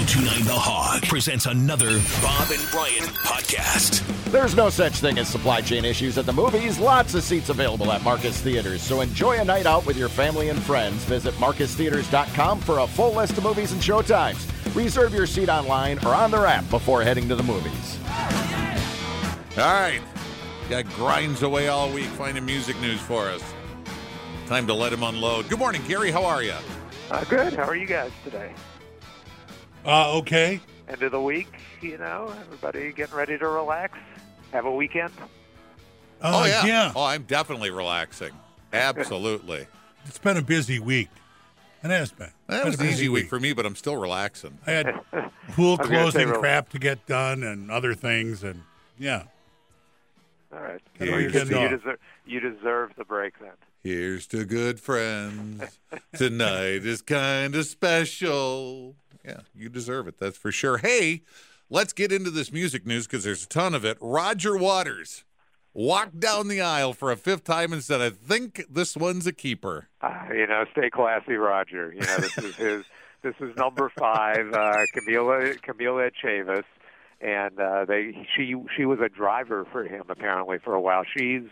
1029 The Hog presents another Bob and Brian podcast. There's no such thing as supply chain issues at the movies. Lots of seats available at Marcus Theaters. So enjoy a night out with your family and friends. Visit marcustheaters.com for a full list of movies and showtimes. Reserve your seat online or on their app before heading to the movies. All right. Got grinds away all week finding music news for us. Time to let him unload. Good morning, Gary. How are you? Uh, good. How are you guys today? Uh, okay. End of the week, you know, everybody getting ready to relax, have a weekend. Uh, oh, yeah. yeah. Oh, I'm definitely relaxing. Absolutely. It's been a busy week. It has been. that Been was an easy week for me, but I'm still relaxing. I had pool I was gonna say closing rel- crap to get done and other things, and yeah. All right. Here you, you so you go. deserve you deserve the break then. Here's to good friends. Tonight is kind of special. Yeah, you deserve it. That's for sure. Hey, let's get into this music news because there's a ton of it. Roger Waters walked down the aisle for a fifth time and said, I think this one's a keeper. Uh, you know, stay classy, Roger. You know, this is his. This is number five, uh, Camila Camila Chavis, and uh, they she she was a driver for him apparently for a while. She's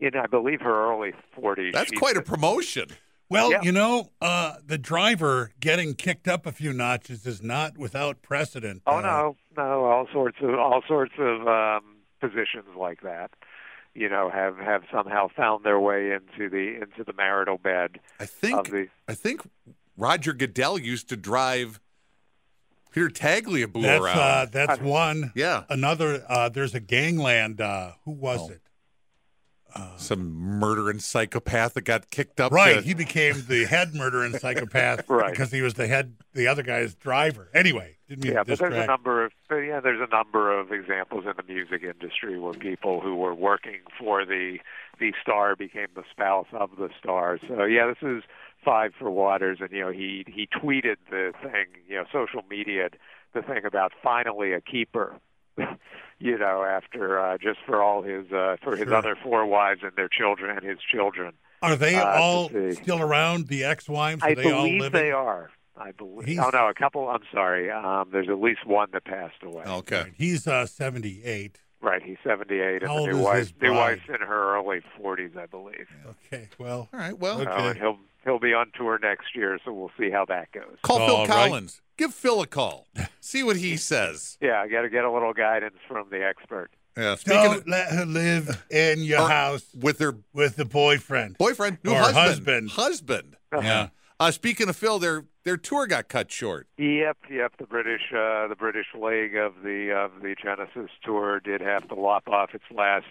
in, I believe, her early forties. That's quite a promotion. Well, Yeah. you know, uh, the driver getting kicked up a few notches is not without precedent. Oh Uh, no, no, all sorts of all sorts of um, positions like that. You know, have have somehow found their way into the into the marital bed I think of the. I think Roger Goodell used to drive Peter Tagliabue That's around. uh, that's one. yeah, Another. Uh, there's a gangland. Uh, who was Oh. it? Some murdering psychopath that got kicked up. Right. to- He became the head murdering psychopath Right. because he was the head, the other guy's driver. Anyway, didn't mean Yeah, to but there's a number of but yeah, there's a number of examples in the music industry where people who were working for the the star became the spouse of the star. So yeah, this is five for Waters, and you know he he tweeted the thing, you know, social media the thing about finally a keeper. you know, after uh, just for all his uh, for his Sure. other four wives and their children and his children. Are they uh, all still around? The ex-wives? Are I they believe living? they are. I believe. He's- Oh no, a couple. I'm sorry. Um, there's at least one that passed away. okay. He's uh, 78. Right, he's 78, and the new wife, his new wife's in her early 40s, I believe. Okay. Well, All right. Well, Okay. Uh, he'll he'll be on tour next year, so we'll see how that goes. call All Phil right. Collins. Give Phil a call. See what he says. Yeah, I got to get a little guidance from the expert. Yeah. Don't of, let her live in your house with her with the boyfriend. boyfriend, new Or husband, husband. husband. Yeah. Uh, speaking of Phil, their their tour got cut short. Yep, yep. The British uh, the British leg of the of the Genesis tour did have to lop off its last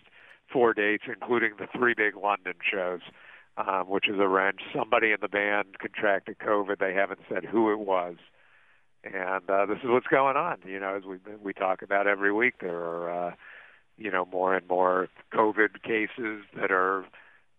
four dates, including the three big London shows, um, which is a wrench. Somebody in the band contracted COVID. They haven't said who it was. And uh, this is what's going on. You know, as we we talk about every week, there are uh, you know more and more COVID cases that are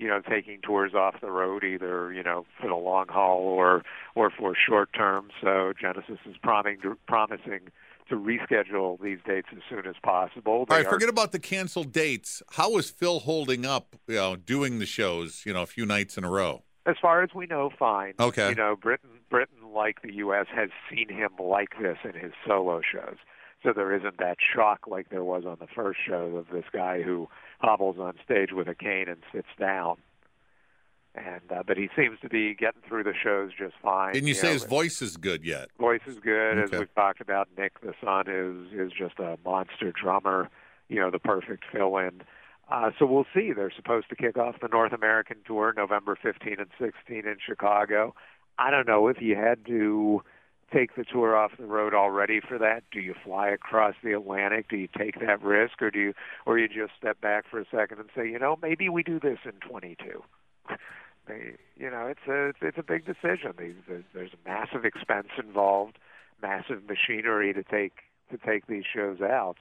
you know taking tours off the road, either you know for the long haul or or for short term. So Genesis is promising to, promising to reschedule these dates as soon as possible. All They right, are- forget about the canceled dates. How is Phil holding up? You know, doing the shows. You know, a few nights in a row. As far as we know, fine. Okay. You know, Britain, Britain, like the U.S., has seen him like this in his solo shows, so there isn't that shock like there was on the first show of this guy who hobbles on stage with a cane and sits down. And uh, but he seems to be getting through the shows just fine. Didn't you say know, his voice is good yet? voice is good, Okay. as we've talked about. Nick, the son, is is just a monster drummer. You know, the perfect fill-in. Uh, so we'll see. They're supposed to kick off the North American tour November 15 and 16 in Chicago. I don't know if you had to take the tour off the road already for that. Do you fly across the Atlantic? Do you take that risk, or do you, or you just step back for a second and say, you know, maybe we do this in 22? They, you know, it's a it's, a big decision. These there's, there's massive expense involved, massive machinery to take to take these shows out.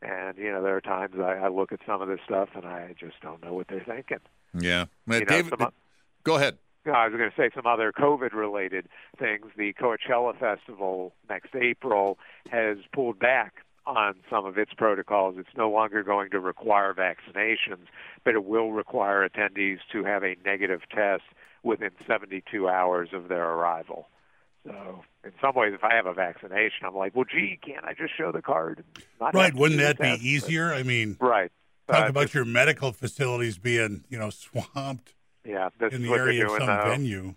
And you know, there are times I, I look at some of this stuff and I just don't know what they're thinking. Yeah. You know, David, some, go ahead. Know, I was going to say some other COVID-related things. The Coachella Festival next April has pulled back on some of its protocols. It's no longer going to require vaccinations, but it will require attendees to have a negative test within 72 hours of their arrival. So in some ways, if I have a vaccination, I'm like, well, gee, can't I just show the card? Not Right? Wouldn't that be test? But- easier? I mean, Right. talk Uh, about just- your medical facilities being, you know, swamped yeah. This in is the what area they're of some though. venue.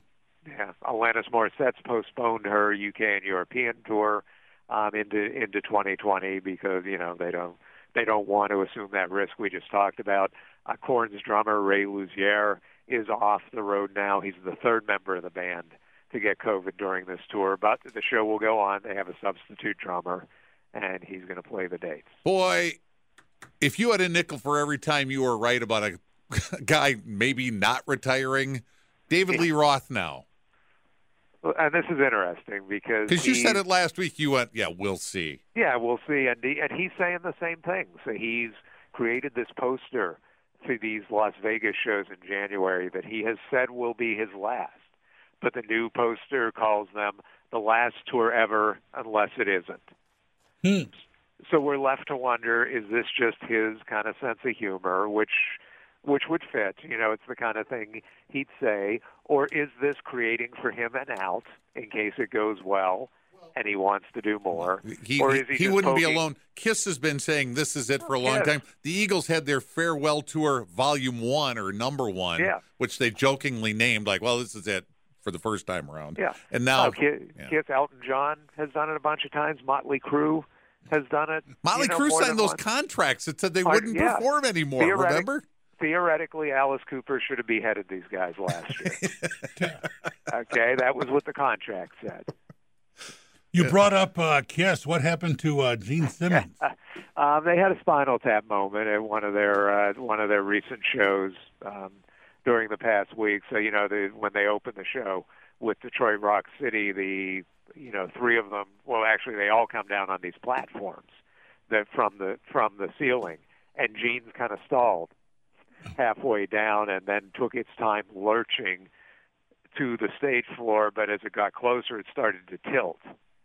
Yeah, Alanis Morissette's postponed her UK and European tour um, into into 2020 because you know they don't they don't want to assume that risk we just talked about. Uh, Korn's drummer Ray Luzier is off the road now. He's the third member of the band to get COVID during this tour, but the show will go on. They have a substitute drummer, and he's going to play the dates. Boy, if you had a nickel for every time you were right about a guy maybe not retiring, David Lee Roth now. Well, And this is interesting because Because you said it last week, you went, yeah, we'll see. Yeah, we'll see. And he, and he's saying the same thing. So he's created this poster for these Las Vegas shows in January that he has said will be his last. But the new poster calls them the last tour ever, unless it isn't. Hmm. So we're left to wonder: is this just his kind of sense of humor, which which would fit? You know, it's the kind of thing he'd say, or is this creating for him an out in case it goes well? And he wants to do more, He, or is he, he wouldn't be alone. Kiss has been saying this is it oh, for a long Yes. time. The Eagles had their farewell tour, volume one or number one, Yeah. which they jokingly named like, well, this is it for the first time around. Yeah. And now Oh, Kiss, yeah. Kiss, Elton John has done it a bunch of times. Motley Crue has done it. Molly you know, Crue signed those once. contracts that said they wouldn't yeah. perform anymore. Theoretic- Remember? Theoretically, Alice Cooper should have beheaded these guys last year. okay, that was what the contract said. You brought up uh, Kiss. What happened to uh, Gene Simmons? Um, they had a Spinal Tap moment at one of their uh, one of their recent shows um, during the past week. So you know, the, when they opened the show with Detroit Rock City, the you know three of them. Well, actually, they all come down on these platforms that from the from the ceiling, and Gene's kind of stalled halfway down, and then took its time lurching to the stage floor. But as it got closer, it started to tilt.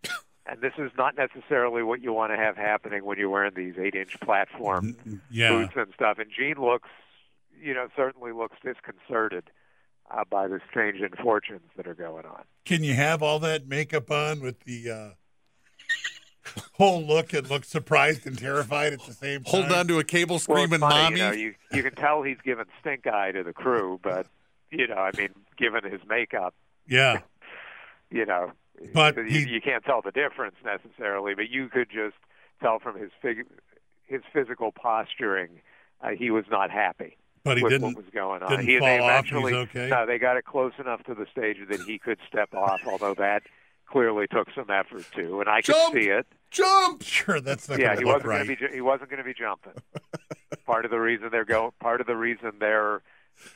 And this is not necessarily what you want to have happening when you're wearing these eight-inch platform yeah. boots and stuff. And Gene looks, you know, certainly looks disconcerted uh, by the strange infortunes that are going on. Can you have all that makeup on with the uh, whole look and look surprised and terrified at the same time? Holding on to a cable Well, screaming funny, mommy. you know, you you can tell he's giving stink eye to the crew, but you know, I mean, given his makeup, Yeah. you know, But you, he- you can't tell the difference necessarily, but you could just tell from his fig- his physical posturing, uh, he was not happy But he with didn't. what was going on. didn't he, fall they off, he's okay? No, they got it close enough to the stage that he could step off, although that clearly took some effort too, and I could Jump! see it. Jump! Sure, that's not yeah, he wasn't right. going to be he wasn't going to be jumping. part of the reason they're going, part of the reason they're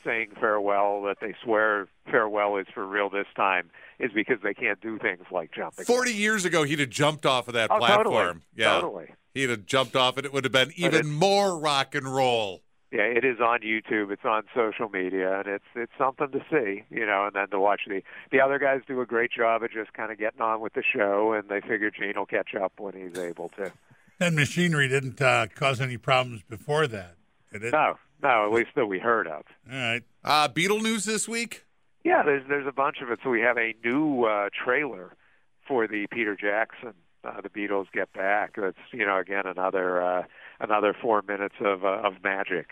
saying farewell that they swear farewell is for real this time is because they can't do things like jumping. 40 years ago, he'd have jumped off of that Oh, platform. totally. Yeah. Totally. He'd have jumped off it. It would have been even more rock and roll. Yeah, it is on YouTube. It's on social media, and it's it's something to see, you know. And then to watch the the other guys do a great job of just kind of getting on with the show, and they figure Gene will catch up when he's able to. And machinery didn't uh, cause any problems before that, did it? No, no, at least that we heard of. All right. Uh, Beatle news this week? Yeah, there's there's a bunch of it. So we have a new uh, trailer for the Peter Jackson, uh, the Beatles Get Back. That's you know again another uh, another four minutes of uh, of magic.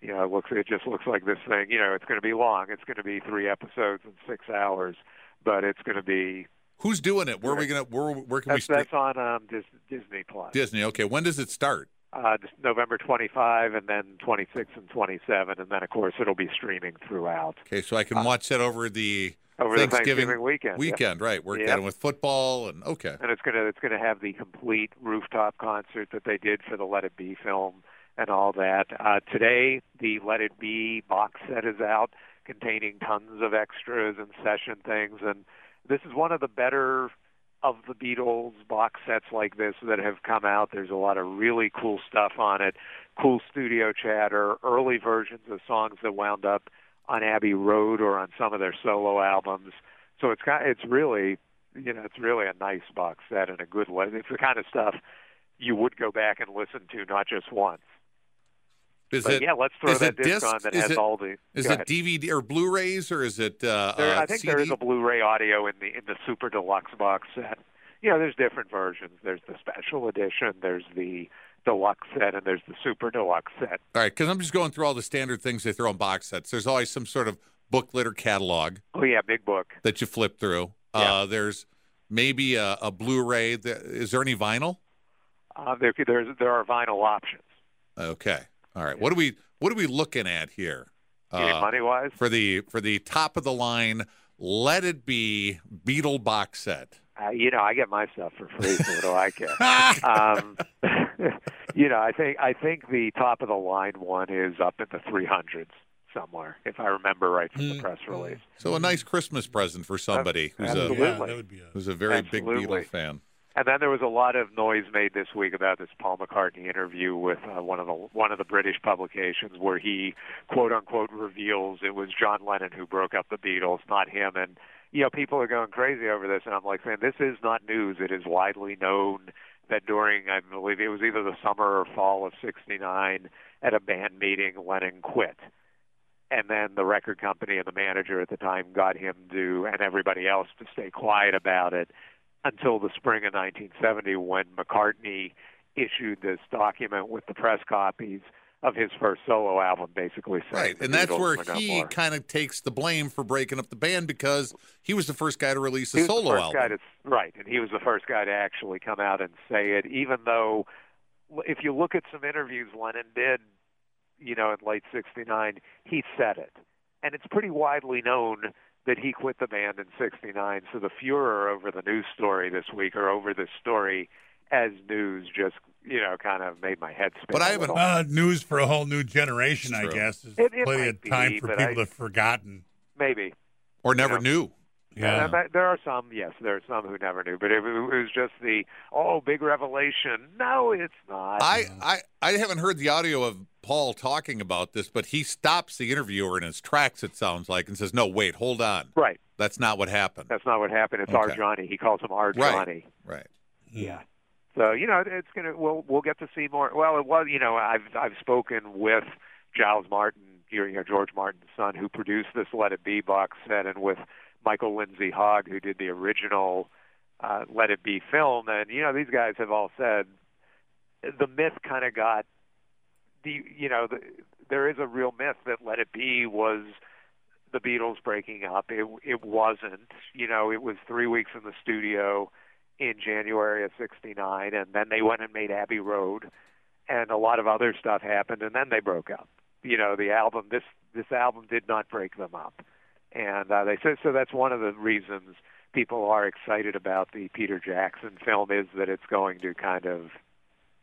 You know, it looks it just looks like this thing. You know, it's going to be long. It's going to be three episodes in six hours, but it's going to be Who's doing it? Where are we gonna? Where, where can we that's, stick? that's on um, Dis- Disney Plus. Disney. Okay. When does it start? Uh, November 25 and then 26 and 27, and then of course it'll be streaming throughout Okay, so I can watch that over the Uh, over the Thanksgiving, Thanksgiving weekend. yeah. Weekend, right? Work Yep. that in with football and okay. and it's gonna it's gonna have the complete rooftop concert that they did for the Let It Be film and all that. Uh, today, the Let It Be box set is out, containing tons of extras and session things, and this is one of the better of the Beatles box sets like this that have come out. There's a lot of really cool stuff on it, cool studio chatter, early versions of songs that wound up on Abbey Road or on some of their solo albums. So it's got it's really you know it's really a nice box set and a good one. It's the kind of stuff you would go back and listen to not just once. Is but it? yeah, let's throw that disc on that has it- all the. Is it ahead. DVD or Blu-rays or is it? Uh, There, uh, I think CD? there is a Blu-ray audio in the in the super deluxe box set. You know, there's different versions. There's the special edition. There's the deluxe set, and there's the super deluxe set. All right, because I'm just going through all the standard things they throw in box sets. There's always some sort of booklet or catalog Oh yeah, big book. that you flip through. Yeah. Uh, there's maybe a, a Blu-ray. That, is there any vinyl? Uh, there, there's there are vinyl options. Okay. All right. What are we What are we looking at here? Uh, money wise, for the for the top of the line, Let It Be Beatle box set. uh, you know, I get my stuff for free, so what do I care? um, you know, I think I think the top of the line one is up in the 300s somewhere, if I remember right from the press release. So a nice Christmas present for somebody who's a Yeah, that would be a. who's a very big Absolutely. Beatle fan. And then there was a lot of noise made this week about this Paul McCartney interview with uh, one of the one of the British publications, where he quote unquote reveals it was John Lennon who broke up the Beatles, not him. And you know, people are going crazy over this, and I'm like saying this is not news. It is widely known that during I believe it was either the summer or fall of '69 at a band meeting, Lennon quit. And then the record company and the manager at the time got him to, and everybody else to stay quiet about it until the spring of 1970 when McCartney issued this document with the press copies of his first solo album, basically saying Right, and that's where he kind of takes the blame for breaking up the band because he was the first guy to release a solo album. to right, and he was the first guy to actually come out and say it. Even though, if you look at some interviews Lennon did, you know, in late '69, he said it, and it's pretty widely known that he quit the band in '69. So the furor over the news story this week, or over this story as news, just you know, kind of made my head spin. But I haven't- Uh, news for a whole new generation, I guess. Is It- it plenty might of be, time for people I- to have forgotten. maybe. or never Yeah. knew. Yeah. Uh, but there are some, yes, there are some who never knew, but it, it was just the oh, big revelation. No, it's not. I, I I haven't heard the audio of Paul talking about this, but he stops the interviewer in his tracks. It sounds like and says, "No, wait, hold on, right, that's not what happened." that's not what happened. It's our Johnny. He calls him our Right. Johnny. Right. Yeah. So you know, it's gonna. We'll we'll get to see more. Well, it was. You know, I've I've spoken with Giles Martin, you know, George Martin's son, who produced this Let It Be box set, and with Michael Lindsay Hogg, who did the original uh, Let It Be film. And you know, these guys have all said the myth kind of got. The you know, the, there is a real myth that Let It Be was the Beatles breaking up. It it wasn't. You know, it was three weeks in the studio in January of '69, and then they went and made Abbey Road, and a lot of other stuff happened, and then they broke up. You know, the album this this album did not break them up, and uh, they said so. That's one of the reasons people are excited about the Peter Jackson film is that it's going to kind of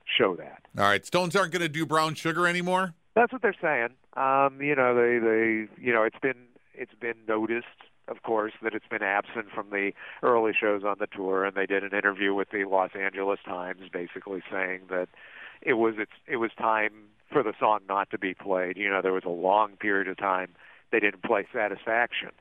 show that. All right, Stones aren't going to do brown sugar anymore. That's what they're saying. Um, you know, they they you know, it's been it's been noticed, of course, that it's been absent from the early shows on the tour, and they did an interview with the Los Angeles Times, basically saying that it was it's it was time for the song not to be played. You know, there was a long period of time they didn't play Satisfaction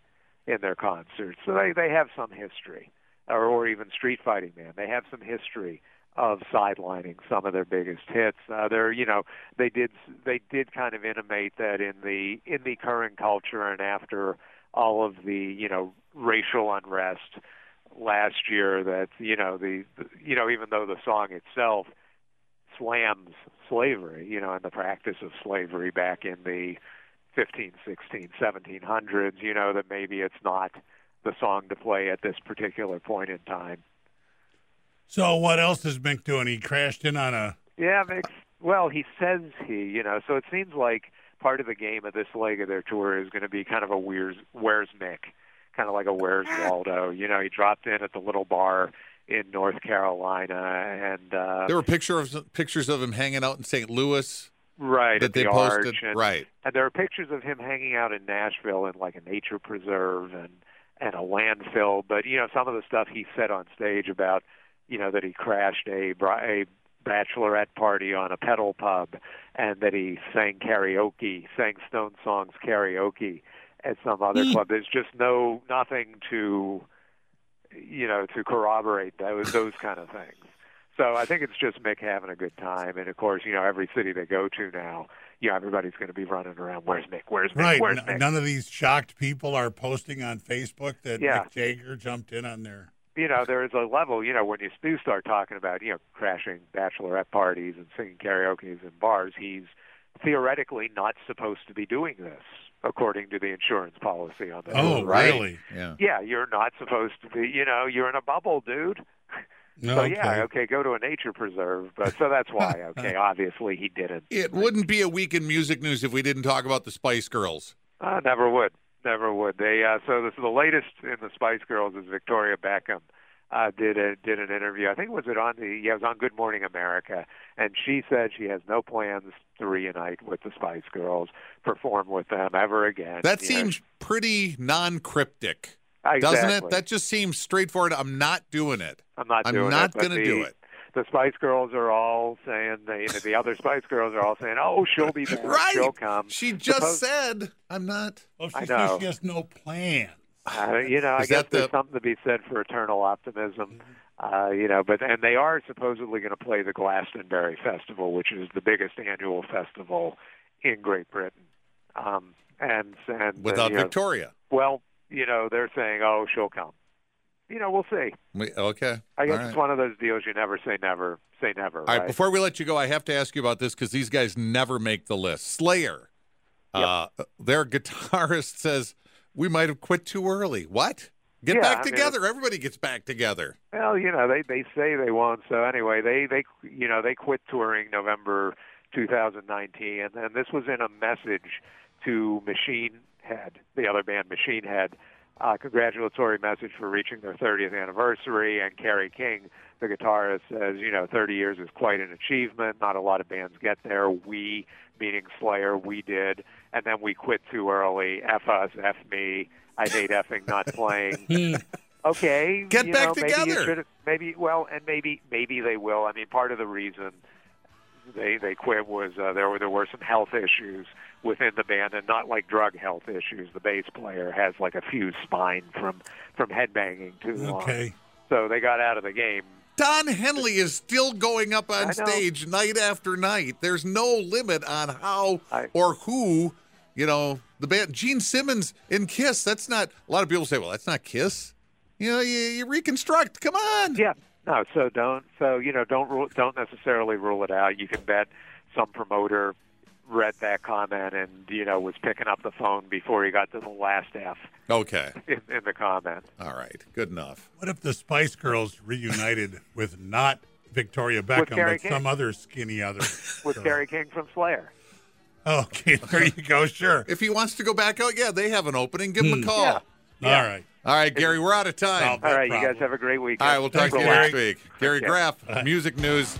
in their concerts, so they they have some history, or or even Street Fighting Man, they have some history of sidelining some of their biggest hits. Uh, they're, you know, they did they did kind of intimate that in the in the current culture and after all of the you know racial unrest last year that you know the, the you know even though the song itself slams slavery, you know, and the practice of slavery back in the 15, 16, 1700s, you know, that maybe it's not the song to play at this particular point in time. So what else is Mick doing? He crashed in on a. Yeah, Mick. Well, he says he, you know, so it seems like part of the game of this leg of their tour is going to be kind of a where's where's Mick, kind of like a where's Waldo. You know, he dropped in at the little bar in North Carolina, and uh, There were picture of, pictures of him hanging out in St. Louis right that at they the posted. Arch, and, right. and there are pictures of him hanging out in Nashville in like a nature preserve and and a landfill. But you know, some of the stuff he said on stage about, you know, that he crashed a a bachelorette party on a pedal pub, and that he sang karaoke, sang Stone songs karaoke at some other mm. club. There's just no nothing to, you know, to corroborate those those kind of things. So I think it's just Mick having a good time, and of course, you know, every city they go to now, you know, everybody's going to be running around. Where's Mick? Where's Mick? Right. Where's N- Mick? none of these shocked people are posting on Facebook that Yeah. Mick Jagger jumped in on their. you know, there is a level, you know, when you do start talking about, you know, crashing bachelorette parties and singing karaoke's in bars, he's theoretically not supposed to be doing this, according to the insurance policy on the Oh, Right. really? Yeah. Yeah, you're not supposed to be, you know, you're in a bubble, dude. No. So yeah, okay, go to a nature preserve. But so that's why, okay, obviously he didn't. It wouldn't be a week in music news if we didn't talk about the Spice Girls. Uh, never would. Never would. They uh, so this the latest in the Spice Girls is Victoria Beckham. Uh, did a did an interview. I think was it on the yeah, it was on Good Morning America, and she said she has no plans to reunite with the Spice Girls, perform with them ever again. That You know, seems pretty non-cryptic, exactly. doesn't it? That just seems straightforward. I'm not doing it. I'm not doing it. I'm not gonna do it. The Spice Girls are all saying, they, you know, the other Spice Girls are all saying, "Oh, she'll be back. Right. She'll come." She just Suppose- said, "I'm not." Oh, she I says know. she has no plan. Uh, you know, I guess the- there's something to be said for eternal optimism. Uh, you know, but and they are supposedly going to play the Glastonbury Festival, which is the biggest annual festival in Great Britain. Um, and and uh, Without know, Victoria. well, you know, they're saying, "Oh, she'll come." You know, we'll see. We, okay. I guess All right. it's one of those deals you never say never, say never. All right, right? before we let you go, I have to ask you about this because these guys never make the list. Slayer, uh, their guitarist says we might have quit too early. What? Get Yeah, back I mean, together. Everybody gets back together. Well, you know, they they say they won't. So anyway, they they you know they quit touring November 2019, and then this was in a message to Machine Head, the other band Machine Head, uh, congratulatory message for reaching their 30th anniversary. And Kerry King, the guitarist, says, you know, 30 years is quite an achievement. Not a lot of bands get there. We, meaning Slayer, we did, and then we quit too early. F us, F me. I hate effing not playing. okay, Get back know, maybe together. should've- Maybe well, and maybe maybe they will. I mean, part of the reason they they quit was uh, there were there were some health issues within the band, and not like drug health issues. The bass player has like a fused spine from from headbanging too long, Okay. so they got out of the game. Don Henley is still going up on stage night after night. There's no limit on how I- or who, you know, the band. Gene Simmons in Kiss. That's not. A lot of people say, "Well, that's not Kiss." You know, you, you reconstruct. Come on. Yeah, no. So don't. So you know, don't rule, don't necessarily rule it out. You can bet some promoter read that comment and you know was picking up the phone before he got to the last F Okay. in, in the comment. All right. Good enough. What if the Spice Girls reunited with not Victoria Beckham, but King. some other skinny other? With So- Kerry King from Slayer. Okay, there you go. Sure. If he wants to go back out, yeah, they have an opening. Give him a hmm. call. Yeah. Yeah. All right. All right, Gary, we're out of time. All right, All that right, you guys have a great week. All right, we'll talk to you next week. Gary Okay. Graff, music news.